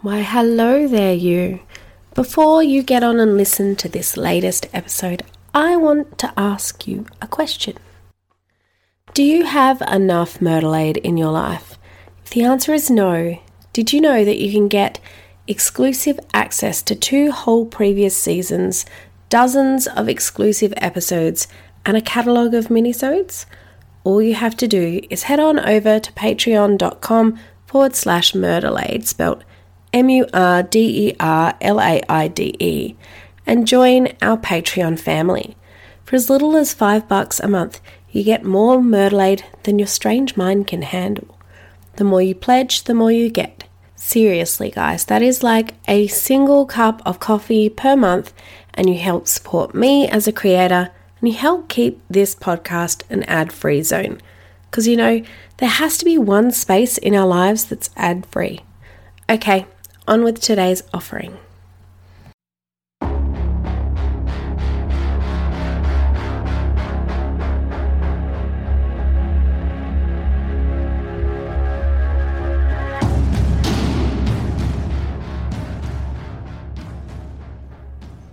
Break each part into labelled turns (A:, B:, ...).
A: Why, hello there, you. Before you get on and listen to this latest episode, I want to ask you a question. Do you have enough Murderlaide in your life? If the answer is no, did you know that you can get exclusive access to two whole previous seasons, dozens of exclusive episodes, and a catalogue of minisodes? All you have to do is head on over to patreon.com forward slash murderlaide, spelt M U R D E R L A I D E, and join our Patreon family. For as little as five bucks a month, you get more Murderlaide than your strange mind can handle. The more you pledge, the more you get. Seriously, guys, that is like a single cup of coffee per month, and you help support me as a creator, and you help keep this podcast an ad free zone. Because you know, there has to be one space in our lives that's ad free. Okay, on with today's offering.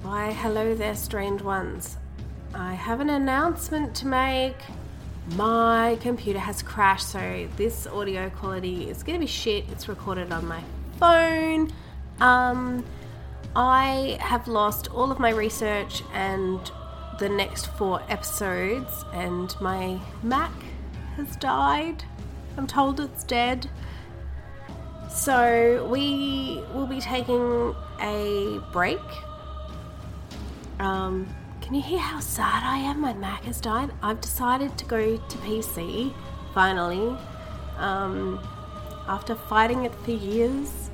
A: Why, hello there, strange ones. I have an announcement to make. My computer has crashed, so this audio quality is going to be shit. It's recorded on my phone. Um, I have lost all of my research and the next four episodes, and my Mac has died. I'm told it's dead. So we will be taking a break. Um, can you hear how sad I am? My Mac has died. I've decided to go to PC finally. Um, after fighting it for years.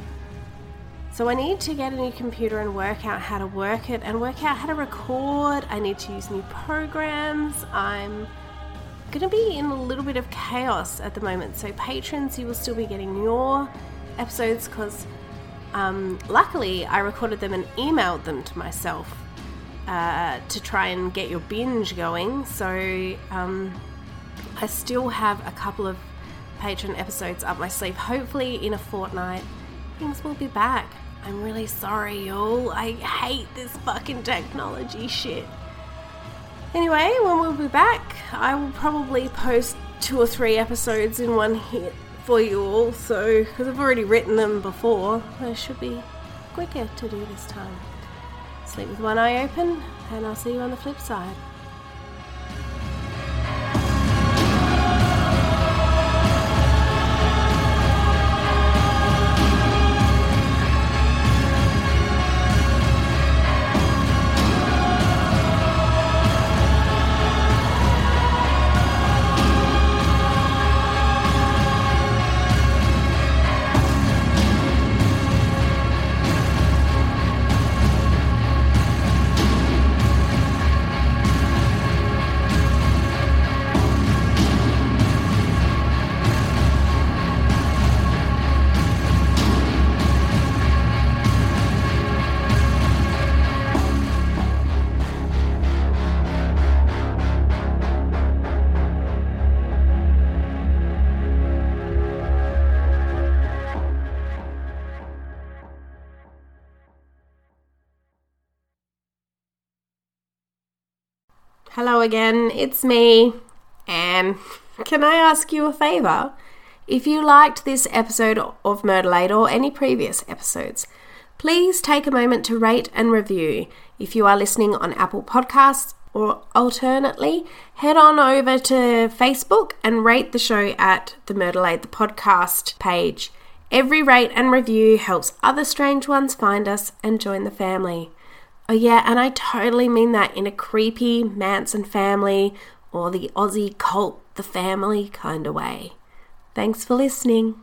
A: So I need to get a new computer and work out how to work it and work out how to record. I need to use new programs. I'm going to be in a little bit of chaos at the moment. So patrons, you will still be getting your episodes because um, luckily I recorded them and emailed them to myself uh, to try and get your binge going. So um, I still have a couple of patron episodes up my sleeve. Hopefully, in a fortnight, things will be back. I'm really sorry, y'all. I hate this fucking technology shit. Anyway, when we'll be back, I will probably post two or three episodes in one hit for you all. So, because I've already written them before, they should be quicker to do this time. Sleep with one eye open, and I'll see you on the flip side. Hello again, it's me, Anne. Can I ask you a favour? If you liked this episode of Murderlaide or any previous episodes, please take a moment to rate and review. If you are listening on Apple Podcasts, or alternately, head on over to Facebook and rate the show at the Murderlaide the podcast page. Every rate and review helps other strange ones find us and join the family. Oh, yeah, and I totally mean that in a creepy Manson family or the Aussie cult, the family kind of way. Thanks for listening.